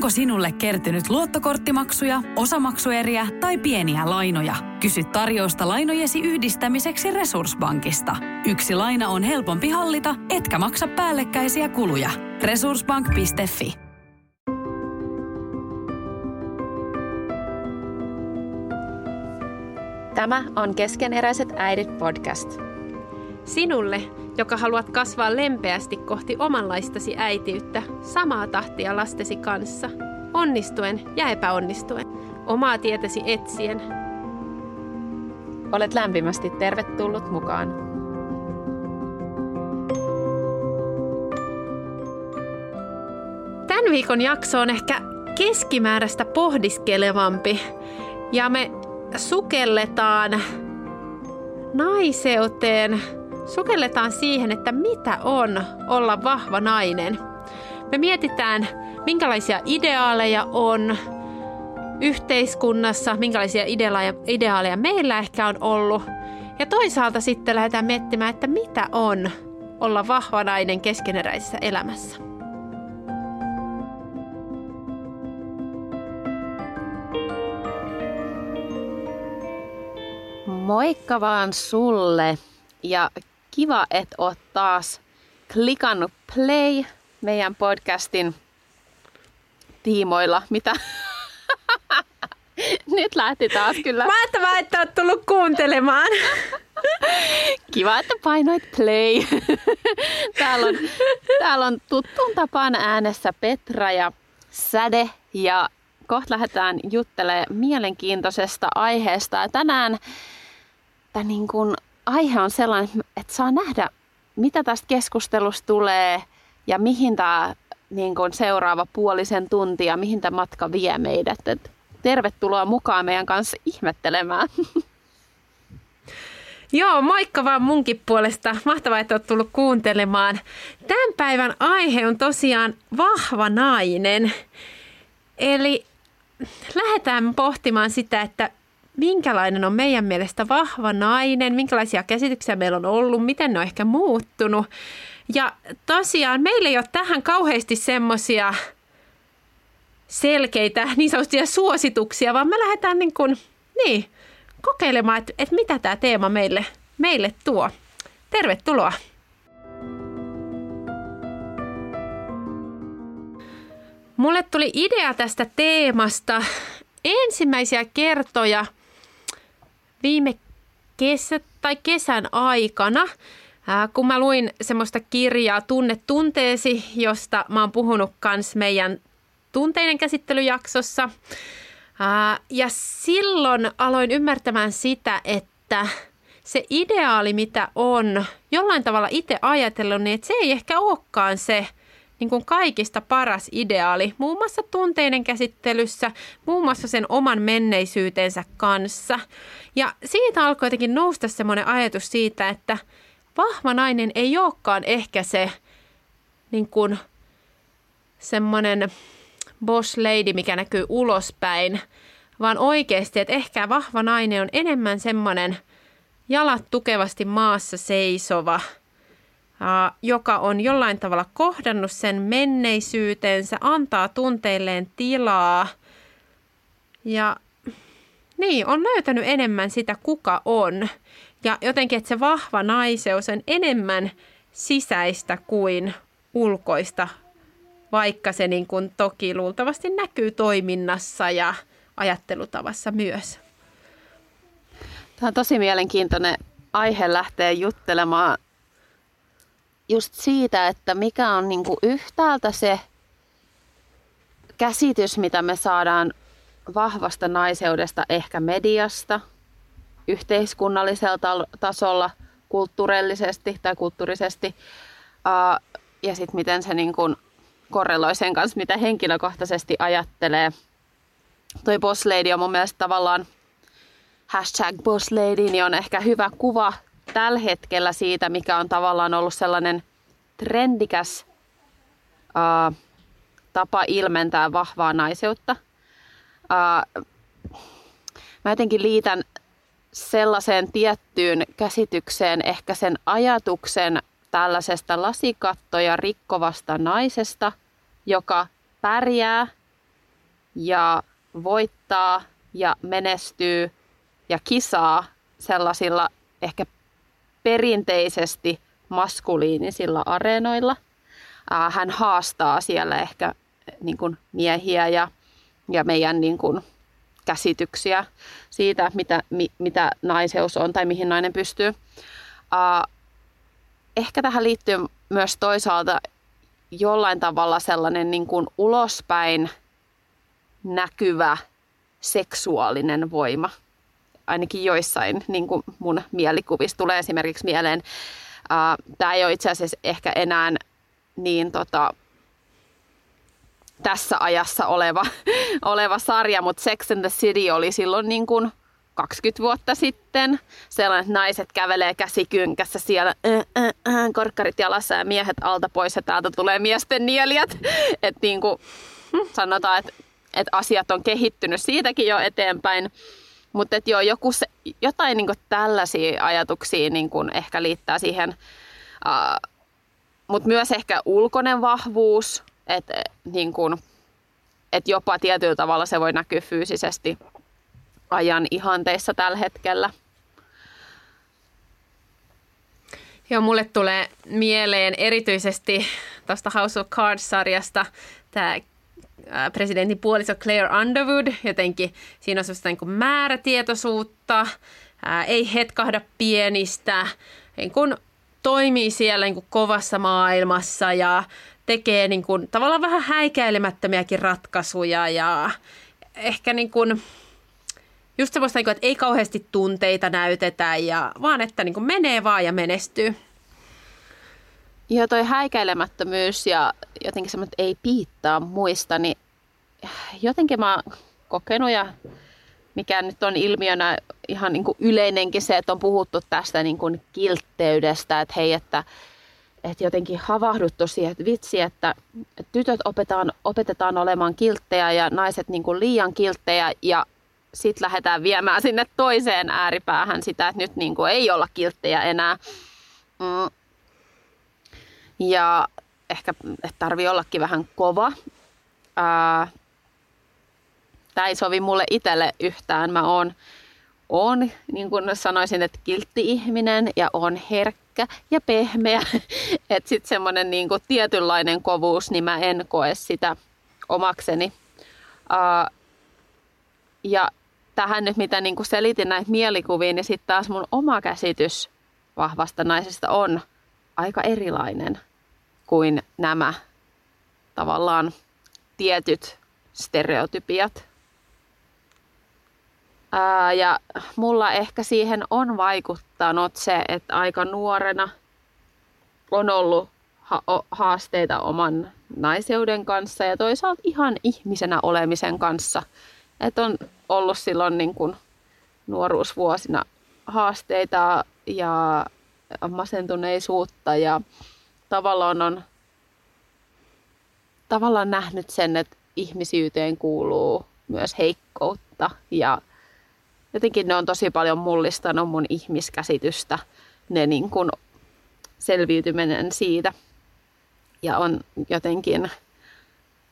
Onko sinulle kertynyt luottokorttimaksuja, osamaksueriä tai pieniä lainoja? Kysy tarjousta lainojesi yhdistämiseksi Resurssbankista. Yksi laina on helpompi hallita, etkä maksa päällekkäisiä kuluja. Resurssbank.fi Tämä on Keskeneräiset äidit podcast. Sinulle, joka haluat kasvaa lempeästi kohti omanlaistasi äitiyttä, samaa tahtia lastesi kanssa, onnistuen ja epäonnistuen, omaa tietäsi etsien. Olet lämpimästi tervetullut mukaan. Tämän viikon jakso on ehkä keskimääräistä pohdiskelevampi ja me sukelletaan naiseuteen sukelletaan siihen, että mitä on olla vahva nainen. Me mietitään, minkälaisia ideaaleja on yhteiskunnassa, minkälaisia ideaaleja meillä ehkä on ollut. Ja toisaalta sitten lähdetään miettimään, että mitä on olla vahva nainen keskeneräisessä elämässä. Moikka vaan sulle ja kiva, että oot taas klikannut play meidän podcastin tiimoilla. Mitä? Nyt lähti taas kyllä. Mahtavaa, että oot tullut kuuntelemaan. Kiva, että painoit play. Täällä on, täällä on tuttuun tapaan äänessä Petra ja Säde ja kohta lähdetään juttelemaan mielenkiintoisesta aiheesta. Ja tänään tämä niin kuin aihe on sellainen, että saa nähdä, mitä tästä keskustelusta tulee ja mihin tämä niin kuin seuraava puolisen tuntia, mihin tämä matka vie meidät. Et tervetuloa mukaan meidän kanssa ihmettelemään. Joo, moikka vaan munkin puolesta. Mahtavaa, että olet tullut kuuntelemaan. Tämän päivän aihe on tosiaan vahva nainen. Eli lähdetään pohtimaan sitä, että minkälainen on meidän mielestä vahva nainen, minkälaisia käsityksiä meillä on ollut, miten ne on ehkä muuttunut. Ja tosiaan meillä ei ole tähän kauheasti semmoisia selkeitä niin sanottuja suosituksia, vaan me lähdetään niin kuin, niin, kokeilemaan, että, että mitä tämä teema meille, meille tuo. Tervetuloa! Mulle tuli idea tästä teemasta ensimmäisiä kertoja – viime kesä, tai kesän aikana, kun mä luin semmoista kirjaa Tunne tunteesi, josta mä oon puhunut kans meidän tunteiden käsittelyjaksossa. Ja silloin aloin ymmärtämään sitä, että se ideaali, mitä on jollain tavalla itse ajatellut, niin että se ei ehkä olekaan se – niin kuin kaikista paras ideaali, muun muassa tunteiden käsittelyssä, muun muassa sen oman menneisyytensä kanssa. Ja siitä alkoi jotenkin nousta semmoinen ajatus siitä, että vahva nainen ei olekaan ehkä se niin kuin semmoinen boss lady, mikä näkyy ulospäin, vaan oikeasti, että ehkä vahva nainen on enemmän semmoinen jalat tukevasti maassa seisova – joka on jollain tavalla kohdannut sen menneisyytensä, antaa tunteilleen tilaa ja niin, on löytänyt enemmän sitä, kuka on. Ja jotenkin, että se vahva naiseus on enemmän sisäistä kuin ulkoista, vaikka se niin kuin toki luultavasti näkyy toiminnassa ja ajattelutavassa myös. Tämä on tosi mielenkiintoinen aihe lähteä juttelemaan just siitä, että mikä on niin kuin yhtäältä se käsitys, mitä me saadaan vahvasta naiseudesta ehkä mediasta, yhteiskunnallisella tasolla, kulttuurillisesti tai kulttuurisesti, ja sitten miten se niin kuin korreloi sen kanssa, mitä henkilökohtaisesti ajattelee. Toi boss lady on mun mielestä tavallaan hashtag boss lady, niin on ehkä hyvä kuva tällä hetkellä siitä, mikä on tavallaan ollut sellainen trendikäs uh, tapa ilmentää vahvaa naiseutta. Uh, mä jotenkin liitän sellaiseen tiettyyn käsitykseen ehkä sen ajatuksen tällaisesta lasikattoja rikkovasta naisesta, joka pärjää ja voittaa ja menestyy ja kisaa sellaisilla ehkä perinteisesti maskuliinisilla areenoilla. Hän haastaa siellä ehkä niin kuin miehiä ja, ja meidän niin kuin käsityksiä siitä, mitä, mi, mitä naiseus on tai mihin nainen pystyy. Ehkä tähän liittyy myös toisaalta jollain tavalla sellainen niin kuin ulospäin näkyvä seksuaalinen voima. Ainakin joissain niin kuin mun mielikuvissa tulee esimerkiksi mieleen. Tämä ei ole itse asiassa ehkä enää niin tota, tässä ajassa oleva, oleva sarja, mutta Sex and the City oli silloin niin kuin 20 vuotta sitten. Sellainen, että naiset kävelee käsikynkässä siellä, äh, äh, äh, korkkarit jalassa ja miehet alta pois ja täältä tulee miesten nielijät. Että niin kuin sanotaan, että, että asiat on kehittynyt siitäkin jo eteenpäin. Mutta joo, joku se, jotain niin tällaisia ajatuksia niin ehkä liittää siihen. Uh, Mutta myös ehkä ulkoinen vahvuus, että niin et jopa tietyllä tavalla se voi näkyä fyysisesti ajan ihanteissa tällä hetkellä. Joo, mulle tulee mieleen erityisesti tuosta House of Cards-sarjasta tämä presidentin puoliso Claire Underwood. Jotenkin siinä on sellaista niin kuin määrätietoisuutta, ää, ei hetkahda pienistä, niin kuin toimii siellä niin kuin kovassa maailmassa ja tekee niin kuin, tavallaan vähän häikäilemättömiäkin ratkaisuja ja ehkä niin kuin, just semmoista, niin kuin, että ei kauheasti tunteita näytetä, ja, vaan että niin kuin menee vaan ja menestyy. Joo, toi häikäilemättömyys ja jotenkin semmoinen, ei piittaa muista, niin jotenkin mä oon kokenut ja mikä nyt on ilmiönä ihan niin kuin yleinenkin se, että on puhuttu tästä niin kuin kiltteydestä, että hei, että, että jotenkin havahduttu siihen, että vitsi, että tytöt opetetaan, opetetaan olemaan kilttejä ja naiset niin kuin liian kilttejä ja sitten lähdetään viemään sinne toiseen ääripäähän sitä, että nyt niin kuin ei olla kilttejä enää. Mm. Ja ehkä tarvii ollakin vähän kova. Tämä ei sovi mulle itselle yhtään. Mä oon, oon niin kuin sanoisin, että kiltti ihminen ja on herkkä ja pehmeä. Että sitten semmoinen niin tietynlainen kovuus, niin mä en koe sitä omakseni. ja tähän nyt, mitä niin kuin selitin näitä mielikuvia, niin sitten taas mun oma käsitys vahvasta naisesta on aika erilainen kuin nämä tavallaan tietyt stereotypiat. Ää, ja mulla ehkä siihen on vaikuttanut se, että aika nuorena on ollut ha- haasteita oman naiseuden kanssa ja toisaalta ihan ihmisenä olemisen kanssa. Että on ollut silloin niin kuin nuoruusvuosina haasteita ja masentuneisuutta ja tavallaan on tavallaan nähnyt sen, että ihmisyyteen kuuluu myös heikkoutta ja jotenkin ne on tosi paljon mullistanut mun ihmiskäsitystä, ne niin kuin selviytyminen siitä. Ja on jotenkin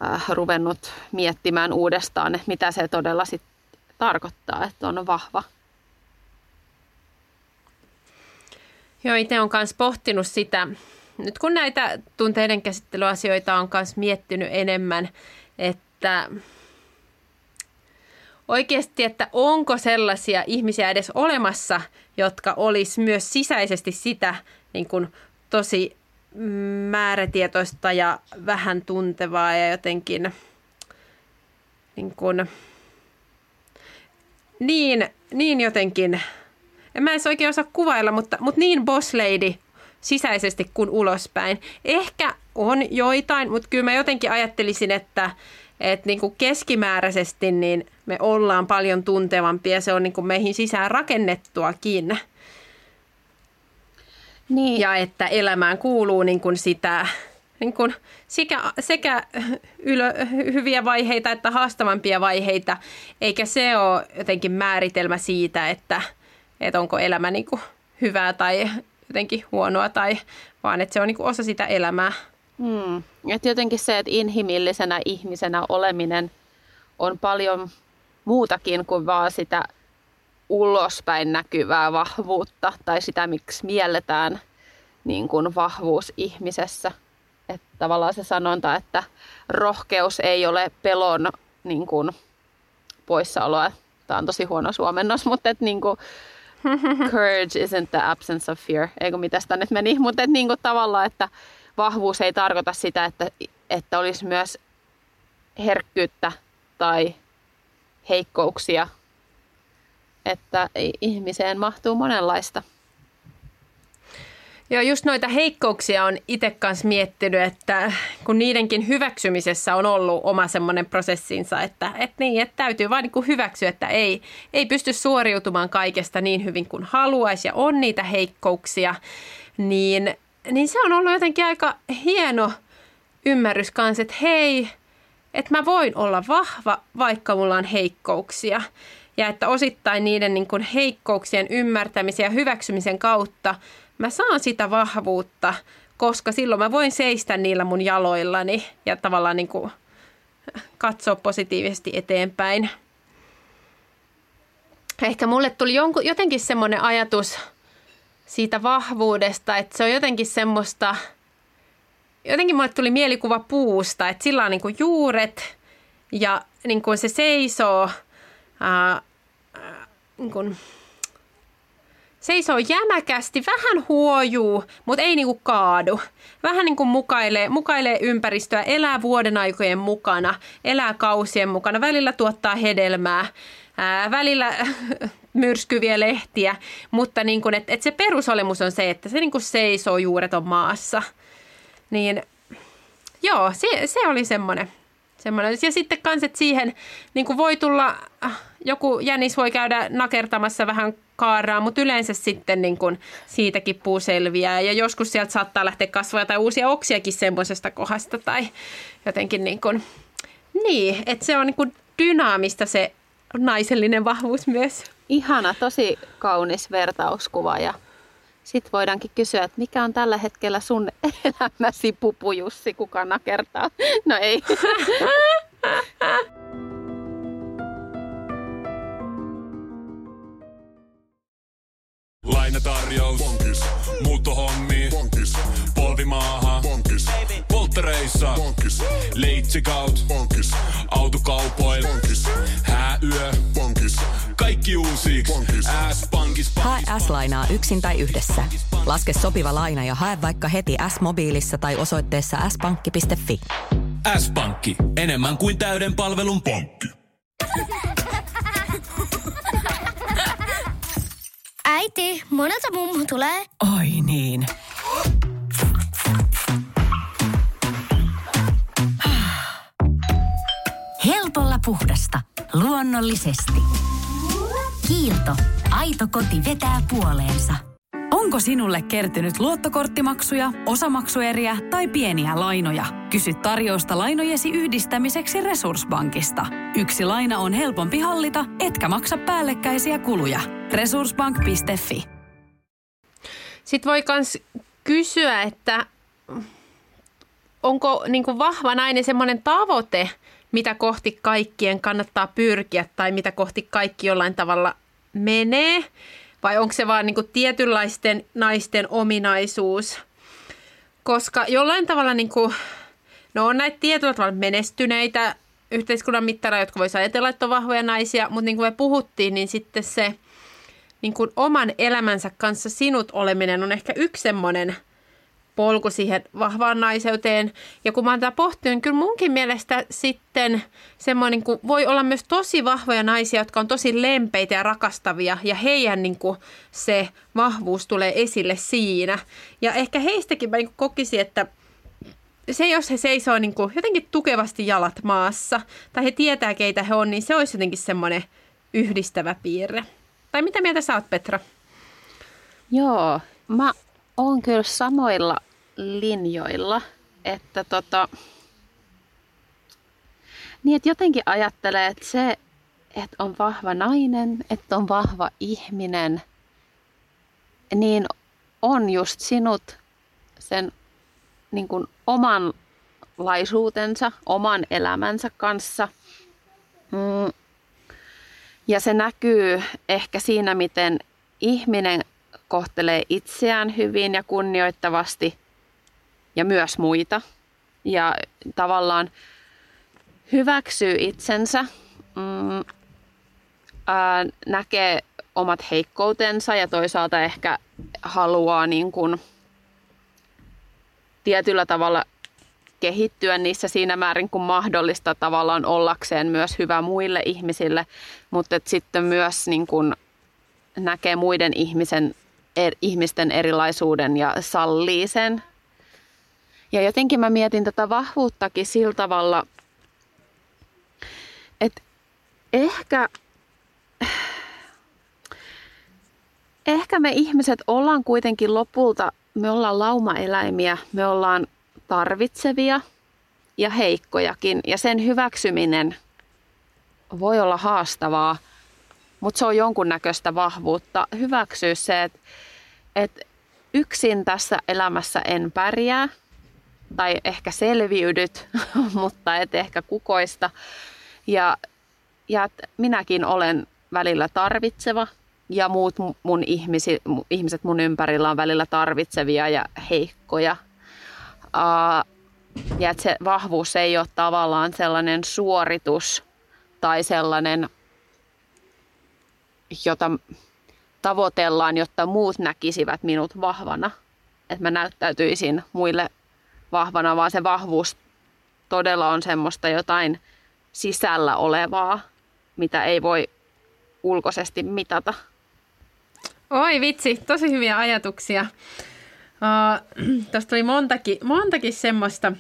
äh, ruvennut miettimään uudestaan, että mitä se todella sit tarkoittaa, että on vahva. Joo, itse olen myös pohtinut sitä, nyt kun näitä tunteiden käsittelyasioita on myös miettinyt enemmän, että oikeasti, että onko sellaisia ihmisiä edes olemassa, jotka olisi myös sisäisesti sitä niin kuin tosi määrätietoista ja vähän tuntevaa ja jotenkin niin, kuin, niin, niin jotenkin, en mä edes oikein osaa kuvailla, mutta, mutta niin boss lady sisäisesti kuin ulospäin. Ehkä on joitain, mutta kyllä mä jotenkin ajattelisin, että, että niin kuin keskimääräisesti niin me ollaan paljon tuntevampia. Se on niin kuin meihin sisään rakennettuakin. Niin. Ja että elämään kuuluu niin kuin sitä niin kuin sekä, sekä ylö, hyviä vaiheita että haastavampia vaiheita, eikä se ole jotenkin määritelmä siitä, että, että onko elämä niin kuin hyvää tai jotenkin huonoa, tai, vaan että se on niin kuin osa sitä elämää. Hmm. Et jotenkin se, että inhimillisenä ihmisenä oleminen on paljon muutakin kuin vaan sitä ulospäin näkyvää vahvuutta tai sitä, miksi mielletään niin kuin vahvuus ihmisessä. Että tavallaan se sanonta, että rohkeus ei ole pelon niin kuin, poissaoloa. Tämä on tosi huono suomennos, mutta että niin kuin, courage isn't the absence of fear. Eikö mitä sitä nyt meni? Mutta että niin kuin, tavallaan, että vahvuus ei tarkoita sitä, että, että olisi myös herkkyyttä tai heikkouksia. Että ihmiseen mahtuu monenlaista. Joo, just noita heikkouksia on itse kanssa miettinyt, että kun niidenkin hyväksymisessä on ollut oma semmoinen prosessinsa, että, että, niin, että täytyy vain niin hyväksyä, että ei, ei pysty suoriutumaan kaikesta niin hyvin kuin haluaisi ja on niitä heikkouksia, niin, niin se on ollut jotenkin aika hieno ymmärrys kanssa, että hei, että mä voin olla vahva, vaikka mulla on heikkouksia. Ja että osittain niiden niin kuin heikkouksien ymmärtämisen ja hyväksymisen kautta mä saan sitä vahvuutta, koska silloin mä voin seistä niillä mun jaloillani ja tavallaan niin kuin katsoa positiivisesti eteenpäin. Ehkä mulle tuli jonkun, jotenkin semmoinen ajatus siitä vahvuudesta, että se on jotenkin semmoista, jotenkin mulle tuli mielikuva puusta, että sillä on niin kuin juuret ja niin kuin se seisoo niin kuin, seisoo jämäkästi, vähän huojuu, mutta ei niinku kaadu. Vähän niinku mukailee, mukailee ympäristöä, elää vuoden aikojen mukana, elää kausien mukana, välillä tuottaa hedelmää, ää, välillä myrskyviä lehtiä, mutta niinku, et, et se perusolemus on se, että se niinku seisoo juureton maassa. Niin joo, se, se oli semmoinen. Semmoinen. Ja sitten kans, että siihen niin voi tulla, joku jänis voi käydä nakertamassa vähän kaaraa, mutta yleensä sitten niin kun siitäkin puu selviää. Ja joskus sieltä saattaa lähteä kasvaa tai uusia oksiakin semmoisesta kohdasta tai jotenkin niin kuin, niin, että se on niin kuin dynaamista se naisellinen vahvuus myös. Ihana, tosi kaunis vertauskuva ja sitten voidaankin kysyä, että mikä on tällä hetkellä sun elämäsi pupujussi, kuka nakertaa? No ei. Lainatarjous. Bonkis. Muuttohommi. Bonkis. Polvimaaha. Bonkis. Polttereissa. Bonkis. Leitsikaut. Bonkis. Autokaupoil. Bonkis. Hääyö. Bonkis. Kaikki uusi. S-pankis. Hae S-lainaa yksin tai yhdessä. Laske sopiva laina ja hae vaikka heti S-mobiilissa tai osoitteessa s-pankki.fi. S-pankki. Enemmän kuin täyden palvelun pankki. Äiti, monelta mummu tulee. Oi niin. Helpolla puhdasta. Luonnollisesti. Kiilto. Aito koti vetää puoleensa. Onko sinulle kertynyt luottokorttimaksuja, osamaksueriä tai pieniä lainoja? Kysy tarjousta lainojesi yhdistämiseksi Resurssbankista. Yksi laina on helpompi hallita, etkä maksa päällekkäisiä kuluja. Resurssbank.fi Sitten voi myös kysyä, että onko niin kuin vahva nainen semmoinen tavoite, mitä kohti kaikkien kannattaa pyrkiä tai mitä kohti kaikki jollain tavalla menee – vai onko se vaan niin kuin tietynlaisten naisten ominaisuus? Koska jollain tavalla, niin kuin, no on näitä tietyllä tavalla menestyneitä yhteiskunnan mittareita, jotka voisi ajatella, että on vahvoja naisia, mutta niin kuin me puhuttiin, niin sitten se niin kuin oman elämänsä kanssa sinut oleminen on ehkä yksi semmoinen – polku siihen vahvaan naiseuteen. Ja kun mä oon tätä pohtinut, niin kyllä munkin mielestä sitten semmoinen, kun voi olla myös tosi vahvoja naisia, jotka on tosi lempeitä ja rakastavia, ja heidän niin kuin se vahvuus tulee esille siinä. Ja ehkä heistäkin mä niin kokisin, että se, jos he seisoo niin kuin jotenkin tukevasti jalat maassa, tai he tietää, keitä he on, niin se olisi jotenkin semmoinen yhdistävä piirre. Tai mitä mieltä sä oot, Petra? Joo, mä oon kyllä samoilla linjoilla, että tota, niin että jotenkin ajattelee, että se, että on vahva nainen, että on vahva ihminen, niin on just sinut sen niin kuin oman laisuutensa, oman elämänsä kanssa. Mm. Ja se näkyy ehkä siinä, miten ihminen kohtelee itseään hyvin ja kunnioittavasti ja myös muita. Ja tavallaan hyväksyy itsensä, mm, ää, näkee omat heikkoutensa ja toisaalta ehkä haluaa niin kuin tietyllä tavalla kehittyä niissä siinä määrin kuin mahdollista tavallaan ollakseen myös hyvä muille ihmisille, mutta sitten myös niin kuin näkee muiden ihmisen, er, ihmisten erilaisuuden ja sallii sen. Ja jotenkin mä mietin tätä vahvuuttakin sillä tavalla, että ehkä, ehkä me ihmiset ollaan kuitenkin lopulta, me ollaan laumaeläimiä, me ollaan tarvitsevia ja heikkojakin. Ja sen hyväksyminen voi olla haastavaa, mutta se on jonkunnäköistä vahvuutta. Hyväksyä se, että, että yksin tässä elämässä en pärjää tai ehkä selviydyt, mutta et ehkä kukoista. Ja, ja minäkin olen välillä tarvitseva ja muut mun ihmisi, ihmiset mun ympärillä on välillä tarvitsevia ja heikkoja ja että se vahvuus ei ole tavallaan sellainen suoritus tai sellainen, jota tavoitellaan, jotta muut näkisivät minut vahvana. Että mä näyttäytyisin muille vahvana, vaan se vahvuus todella on semmoista jotain sisällä olevaa, mitä ei voi ulkoisesti mitata. Oi vitsi, tosi hyviä ajatuksia. Uh, Tuosta tuli montakin, montakin semmoista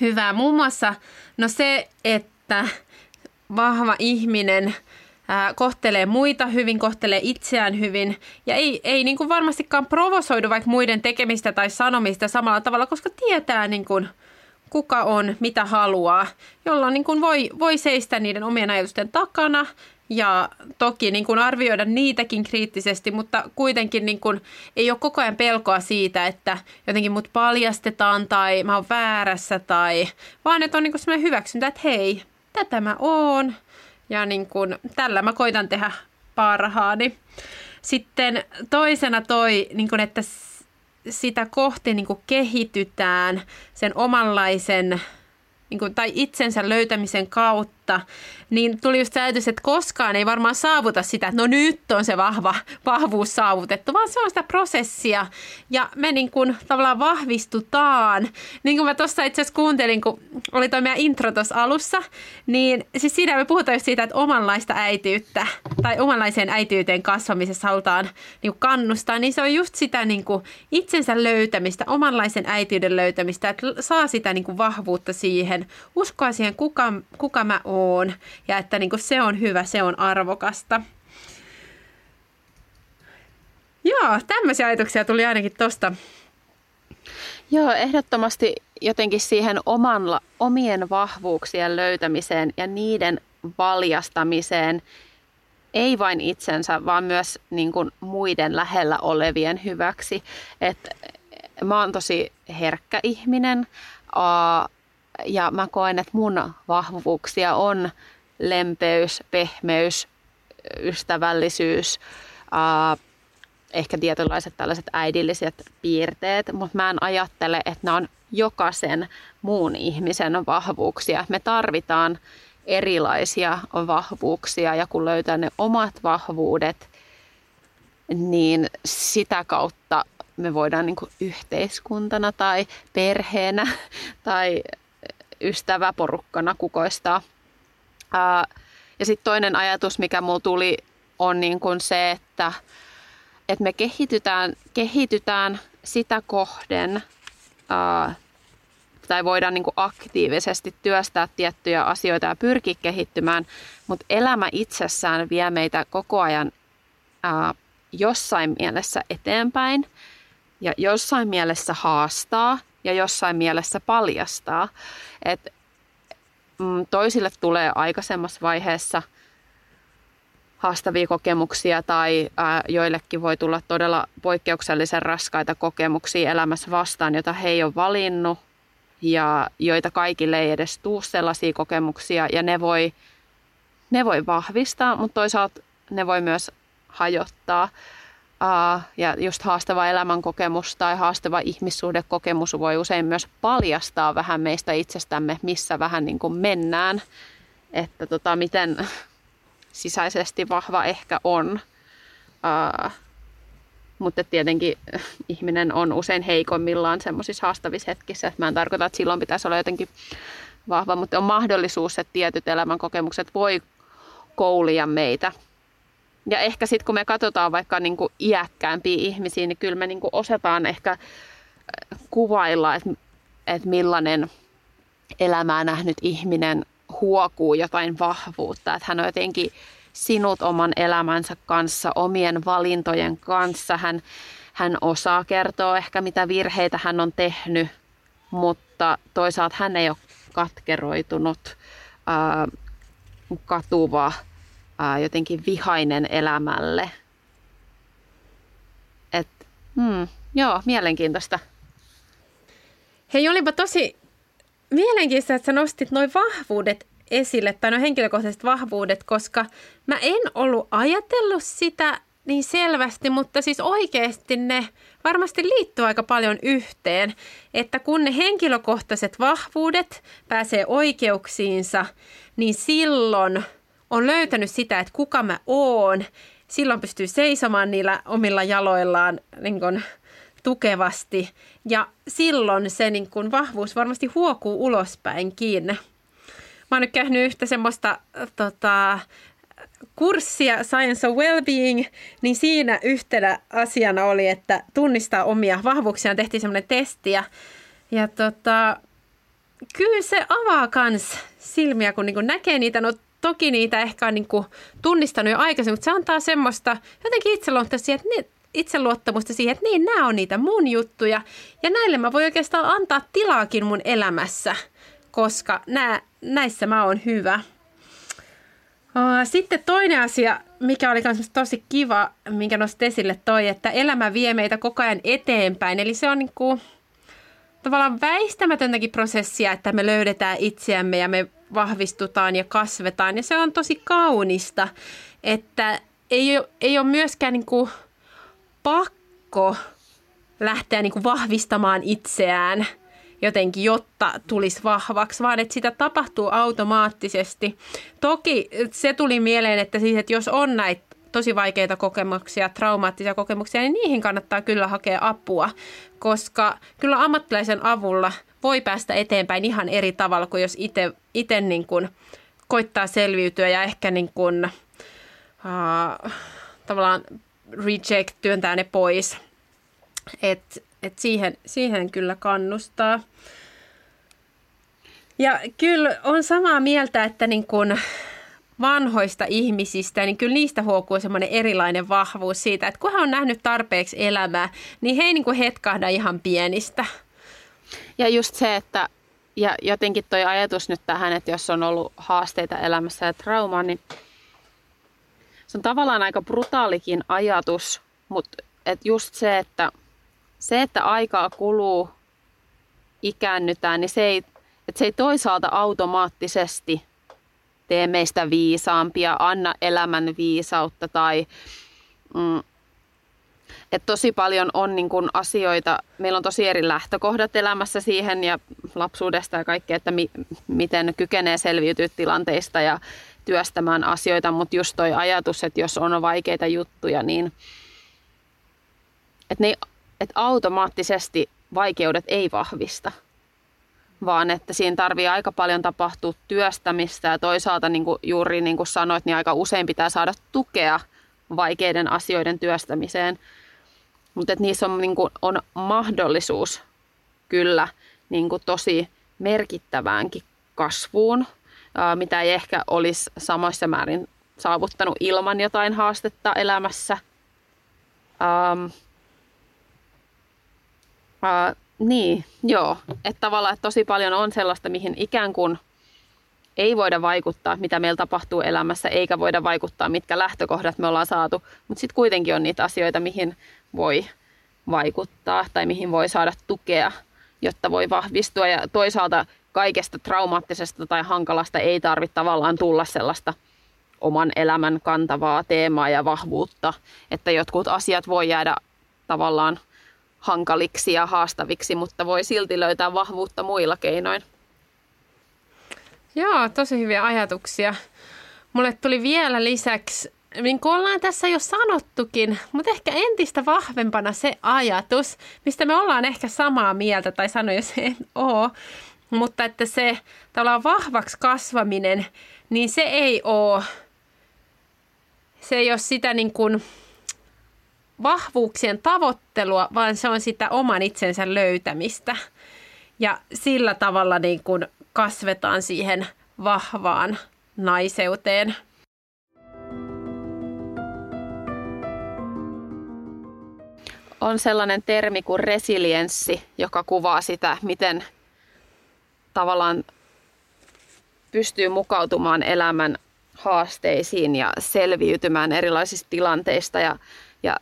hyvää. Muun muassa no se, että vahva ihminen ää, kohtelee muita hyvin, kohtelee itseään hyvin. Ja ei, ei niin kuin varmastikaan provosoidu vaikka muiden tekemistä tai sanomista samalla tavalla, koska tietää niin kuin, kuka on, mitä haluaa, jolloin niin kuin voi, voi seistä niiden omien ajatusten takana ja toki niin kuin arvioida niitäkin kriittisesti, mutta kuitenkin niin kuin ei ole koko ajan pelkoa siitä, että jotenkin mut paljastetaan tai mä oon väärässä tai vaan että on niin kuin semmoinen hyväksyntä, että hei, tätä mä oon ja niin kuin, tällä mä koitan tehdä parhaani. Sitten toisena toi, niin kuin, että sitä kohti niin kuin kehitytään sen omanlaisen niin kuin, tai itsensä löytämisen kautta, niin tuli just ajatus, että koskaan ei varmaan saavuta sitä, että no nyt on se vahva vahvuus saavutettu, vaan se on sitä prosessia ja me niin kuin tavallaan vahvistutaan. Niin kuin mä tuossa itse asiassa kuuntelin, kun oli tuo meidän intro tuossa alussa, niin siis siinä me puhutaan just siitä, että omanlaista äitiyttä tai omanlaiseen äitiyteen kasvamisessa halutaan niin kuin kannustaa, niin se on just sitä niin kuin itsensä löytämistä, omanlaisen äitiyden löytämistä, että saa sitä niin kuin vahvuutta siihen, uskoa siihen, kuka, kuka mä oon ja että niin kuin se on hyvä, se on arvokasta. Joo, tämmöisiä ajatuksia tuli ainakin tosta. Joo, ehdottomasti jotenkin siihen oman, omien vahvuuksien löytämiseen ja niiden valjastamiseen, ei vain itsensä, vaan myös niin kuin muiden lähellä olevien hyväksi. Et mä oon tosi herkkä ihminen ja mä koen, että mun vahvuuksia on lempeys, pehmeys, ystävällisyys, äh, ehkä tietynlaiset tällaiset äidilliset piirteet, mutta mä en ajattele, että ne on jokaisen muun ihmisen vahvuuksia. Me tarvitaan erilaisia vahvuuksia ja kun löytää ne omat vahvuudet, niin sitä kautta me voidaan niin yhteiskuntana tai perheenä tai ystäväporukkana kukoistaa. Ja sitten toinen ajatus, mikä mulla tuli, on niin kuin se, että, että me kehitytään, kehitytään sitä kohden, ää, tai voidaan niin kuin aktiivisesti työstää tiettyjä asioita ja pyrkiä kehittymään, mutta elämä itsessään vie meitä koko ajan ää, jossain mielessä eteenpäin ja jossain mielessä haastaa ja jossain mielessä paljastaa. Et mm, toisille tulee aikaisemmassa vaiheessa haastavia kokemuksia tai ää, joillekin voi tulla todella poikkeuksellisen raskaita kokemuksia elämässä vastaan, jota he ei ole valinnut ja joita kaikille ei edes tuu sellaisia kokemuksia ja ne voi ne voi vahvistaa, mutta toisaalta ne voi myös hajottaa. Ja just haastava elämänkokemus tai haastava ihmissuhdekokemus voi usein myös paljastaa vähän meistä itsestämme, missä vähän niin kuin mennään. Että tota, miten sisäisesti vahva ehkä on. Uh, mutta tietenkin ihminen on usein heikommillaan semmoisissa haastavissa hetkissä. Mä en tarkoita, että silloin pitäisi olla jotenkin vahva, mutta on mahdollisuus, että tietyt elämänkokemukset voi koulia meitä. Ja ehkä sitten kun me katsotaan vaikka niin kuin iäkkäämpiä ihmisiä, niin kyllä me niin kuin osataan ehkä äh, kuvailla, että, että millainen elämää nähnyt ihminen huokuu jotain vahvuutta. Että hän on jotenkin sinut oman elämänsä kanssa, omien valintojen kanssa. Hän, hän osaa kertoa ehkä mitä virheitä hän on tehnyt, mutta toisaalta hän ei ole katkeroitunut, ää, katuva, ää, jotenkin vihainen elämälle. Et, hmm, joo, mielenkiintoista. Hei, olipa tosi mielenkiintoista, että sä nostit noin vahvuudet esille, tai no henkilökohtaiset vahvuudet, koska mä en ollut ajatellut sitä niin selvästi, mutta siis oikeasti ne varmasti liittyy aika paljon yhteen, että kun ne henkilökohtaiset vahvuudet pääsee oikeuksiinsa, niin silloin on löytänyt sitä, että kuka mä oon. Silloin pystyy seisomaan niillä omilla jaloillaan niin kun, tukevasti ja silloin se niin kun, vahvuus varmasti huokuu ulospäinkin. Mä oon nyt käynyt yhtä semmoista tota, kurssia Science of Wellbeing, niin siinä yhtenä asiana oli, että tunnistaa omia vahvuuksia. Tehtiin semmoinen testi ja, ja tota, kyllä se avaa kans silmiä, kun niin näkee niitä. No toki niitä ehkä on niin tunnistanut jo aikaisemmin, mutta se antaa semmoista jotenkin itseluottamusta siihen, että ne, itseluottamusta siihen, että niin, nämä on niitä mun juttuja. Ja näille mä voin oikeastaan antaa tilaakin mun elämässä, koska nää, näissä mä oon hyvä. Sitten toinen asia, mikä oli myös tosi kiva, minkä nostit esille toi, että elämä vie meitä koko ajan eteenpäin. Eli se on niin kuin, tavallaan väistämätöntäkin prosessia, että me löydetään itseämme ja me vahvistutaan ja kasvetaan. Ja se on tosi kaunista, että ei ole, ei ole myöskään niin kuin pakko lähteä niin kuin vahvistamaan itseään – jotenkin, jotta tulisi vahvaksi, vaan että sitä tapahtuu automaattisesti. Toki se tuli mieleen, että, siis, että jos on näitä tosi vaikeita kokemuksia, traumaattisia kokemuksia, niin niihin kannattaa kyllä hakea apua, koska kyllä ammattilaisen avulla voi päästä eteenpäin ihan eri tavalla kuin jos itse niin kuin koittaa selviytyä ja ehkä niin kuin, uh, tavallaan reject, työntää ne pois. Et et siihen, siihen kyllä kannustaa. Ja kyllä on samaa mieltä, että niin kun vanhoista ihmisistä, niin kyllä niistä huokuu semmoinen erilainen vahvuus siitä, että kun hän on nähnyt tarpeeksi elämää, niin he ei niin kuin hetkahda ihan pienistä. Ja just se, että ja jotenkin toi ajatus nyt tähän, että jos on ollut haasteita elämässä ja traumaa, niin se on tavallaan aika brutaalikin ajatus, mutta et just se, että – se, että aikaa kuluu, ikäännytään, niin se ei, että se ei toisaalta automaattisesti tee meistä viisaampia, anna elämän viisautta tai mm, että tosi paljon on niin kun asioita, meillä on tosi eri lähtökohdat elämässä siihen ja lapsuudesta ja kaikkea, että mi, miten kykenee selviytyä tilanteista ja työstämään asioita, mutta just toi ajatus, että jos on vaikeita juttuja, niin että että automaattisesti vaikeudet ei vahvista, vaan että siinä tarvii aika paljon tapahtua työstämistä ja toisaalta niin kuin juuri niin kuin sanoit, niin aika usein pitää saada tukea vaikeiden asioiden työstämiseen. Mutta että niissä on, niin kuin, on mahdollisuus kyllä niin kuin tosi merkittäväänkin kasvuun, mitä ei ehkä olisi samoissa määrin saavuttanut ilman jotain haastetta elämässä. Um, Uh, niin, joo. Että tavallaan että tosi paljon on sellaista, mihin ikään kuin ei voida vaikuttaa, mitä meillä tapahtuu elämässä, eikä voida vaikuttaa, mitkä lähtökohdat me ollaan saatu. Mutta sitten kuitenkin on niitä asioita, mihin voi vaikuttaa tai mihin voi saada tukea, jotta voi vahvistua. Ja toisaalta kaikesta traumaattisesta tai hankalasta ei tarvitse tavallaan tulla sellaista oman elämän kantavaa teemaa ja vahvuutta, että jotkut asiat voi jäädä tavallaan hankaliksi ja haastaviksi, mutta voi silti löytää vahvuutta muilla keinoin. Joo, tosi hyviä ajatuksia. Mulle tuli vielä lisäksi, niin kuin ollaan tässä jo sanottukin, mutta ehkä entistä vahvempana se ajatus, mistä me ollaan ehkä samaa mieltä, tai sanoja se en ole, mutta että se tavallaan vahvaksi kasvaminen, niin se ei ole, se ei ole sitä niin kuin vahvuuksien tavoittelua, vaan se on sitä oman itsensä löytämistä. Ja sillä tavalla niin kuin kasvetaan siihen vahvaan naiseuteen. On sellainen termi kuin resilienssi, joka kuvaa sitä, miten tavallaan pystyy mukautumaan elämän haasteisiin ja selviytymään erilaisista tilanteista. Ja, ja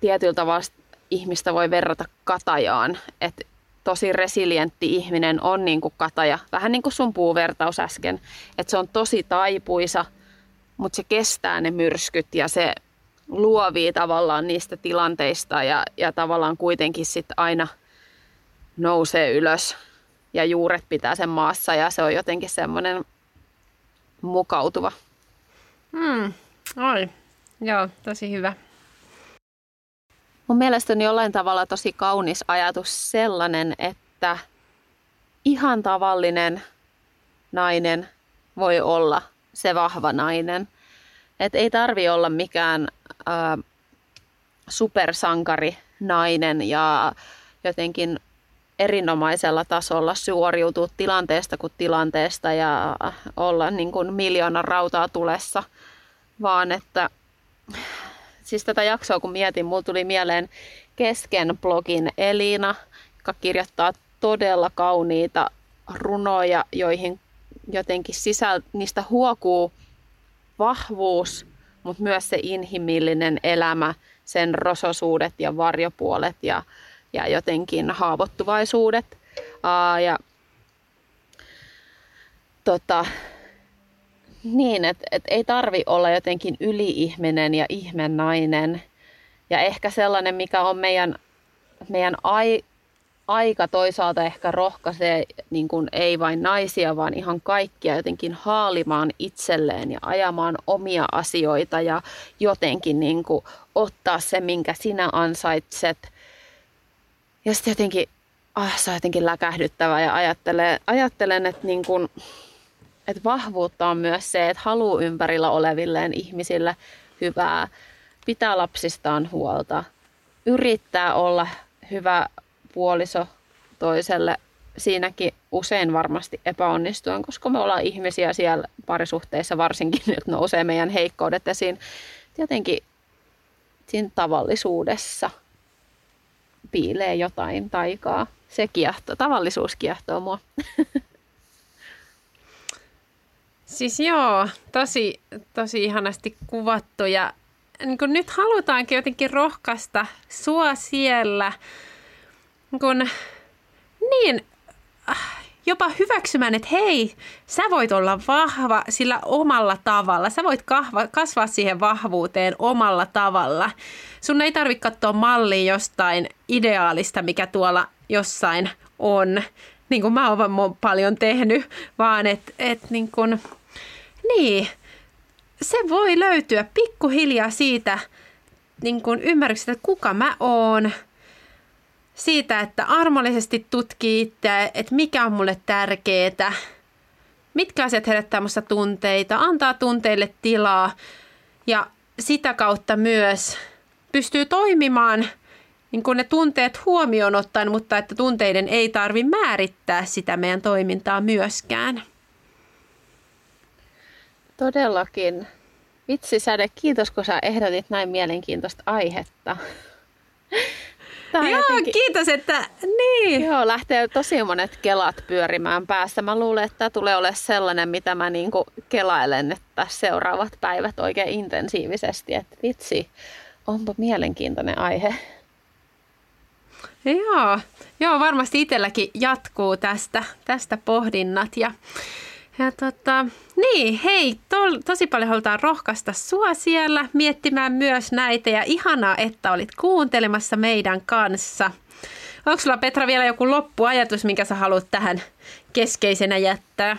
tietyllä tavalla ihmistä voi verrata katajaan, että tosi resilientti ihminen on niin kuin kataja, vähän niin kuin sun puuvertaus äsken, että se on tosi taipuisa, mutta se kestää ne myrskyt ja se luovii tavallaan niistä tilanteista ja, ja tavallaan kuitenkin sitten aina nousee ylös ja juuret pitää sen maassa ja se on jotenkin semmoinen mukautuva. Hmm, oi, joo, tosi hyvä. Mun mielestäni jollain tavalla tosi kaunis ajatus sellainen, että ihan tavallinen nainen voi olla se vahva nainen. Et ei tarvi olla mikään supersankari nainen ja jotenkin erinomaisella tasolla suoriutua tilanteesta kuin tilanteesta ja olla niin kuin miljoona rautaa tulessa, vaan että siis tätä jaksoa kun mietin, mulla tuli mieleen kesken blogin Elina, joka kirjoittaa todella kauniita runoja, joihin jotenkin sisäl, niistä huokuu vahvuus, mutta myös se inhimillinen elämä, sen rososuudet ja varjopuolet ja, ja jotenkin haavoittuvaisuudet. Aa, ja tota, niin, että et ei tarvi olla jotenkin yliihminen ja ihmenainen. Ja ehkä sellainen, mikä on meidän, meidän ai, aika toisaalta ehkä rohkaisee niin kuin ei vain naisia, vaan ihan kaikkia jotenkin haalimaan itselleen ja ajamaan omia asioita ja jotenkin niin kuin ottaa se, minkä sinä ansaitset. Ja sitten jotenkin, ah, se on jotenkin läkähdyttävä ja ajattelen, ajattelen että niin kuin, että vahvuutta on myös se, että haluaa ympärillä olevilleen ihmisille hyvää, pitää lapsistaan huolta, yrittää olla hyvä puoliso toiselle. Siinäkin usein varmasti epäonnistuen, koska me ollaan ihmisiä siellä parisuhteissa varsinkin, nyt nousee meidän heikkoudet esiin. Jotenkin siinä tavallisuudessa piilee jotain taikaa. Se kiehtoo, tavallisuus kiehtoo mua. Siis joo, tosi, tosi ihanasti kuvattu ja niin nyt halutaankin jotenkin rohkaista sua siellä kun, niin jopa hyväksymään, että hei, sä voit olla vahva sillä omalla tavalla. Sä voit kahva, kasvaa siihen vahvuuteen omalla tavalla. Sun ei tarvitse katsoa mallia jostain ideaalista, mikä tuolla jossain on, niin kuin mä oon paljon tehnyt, vaan että et, niin kun, niin, se voi löytyä pikkuhiljaa siitä niin kun ymmärryksestä, että kuka mä oon, siitä, että armollisesti tutkii itse, että mikä on mulle tärkeää, mitkä asiat herättää musta tunteita, antaa tunteille tilaa ja sitä kautta myös pystyy toimimaan niin kuin ne tunteet huomioon ottaen, mutta että tunteiden ei tarvi määrittää sitä meidän toimintaa myöskään. Todellakin. Vitsi Säde, kiitos kun sä ehdotit näin mielenkiintoista aihetta. Tämä Joo, jotenkin... kiitos, että niin. Joo, lähtee tosi monet kelat pyörimään päässä. Mä luulen, että tämä tulee olemaan sellainen, mitä mä niinku kelailen että seuraavat päivät oikein intensiivisesti. Että vitsi, onpa mielenkiintoinen aihe. Joo, joo varmasti itselläkin jatkuu tästä, tästä pohdinnat. Ja Ja tota, niin, hei, tol, tosi paljon halutaan rohkaista sua siellä miettimään myös näitä ja ihanaa, että olit kuuntelemassa meidän kanssa. Onko sulla Petra vielä joku loppuajatus, minkä sä haluat tähän keskeisenä jättää?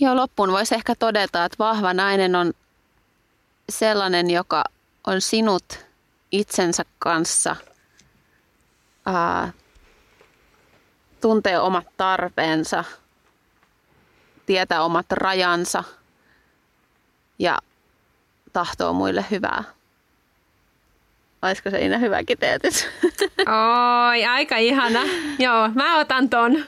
Joo, loppuun voisi ehkä todeta, että vahva nainen on sellainen, joka on sinut itsensä kanssa, ää, tuntee omat tarpeensa, tietää omat rajansa ja tahtoo muille hyvää. Olisiko se Iina hyvä kiteytys? Oi, aika ihana. Joo, mä otan ton.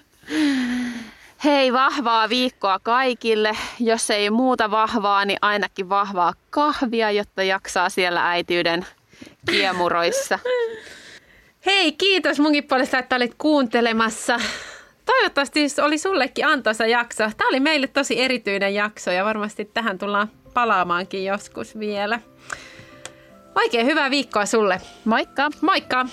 Hei, vahvaa viikkoa kaikille. Jos ei muuta vahvaa, niin ainakin vahvaa kahvia, jotta jaksaa siellä äityyden kiemuroissa. Hei, kiitos munkin puolesta, että olit kuuntelemassa. Toivottavasti oli sullekin antoisa jakso. Tämä oli meille tosi erityinen jakso ja varmasti tähän tullaan palaamaankin joskus vielä. Oikein hyvää viikkoa sulle. Moikka! Moikka!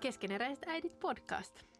Keskeneräiset äidit podcast.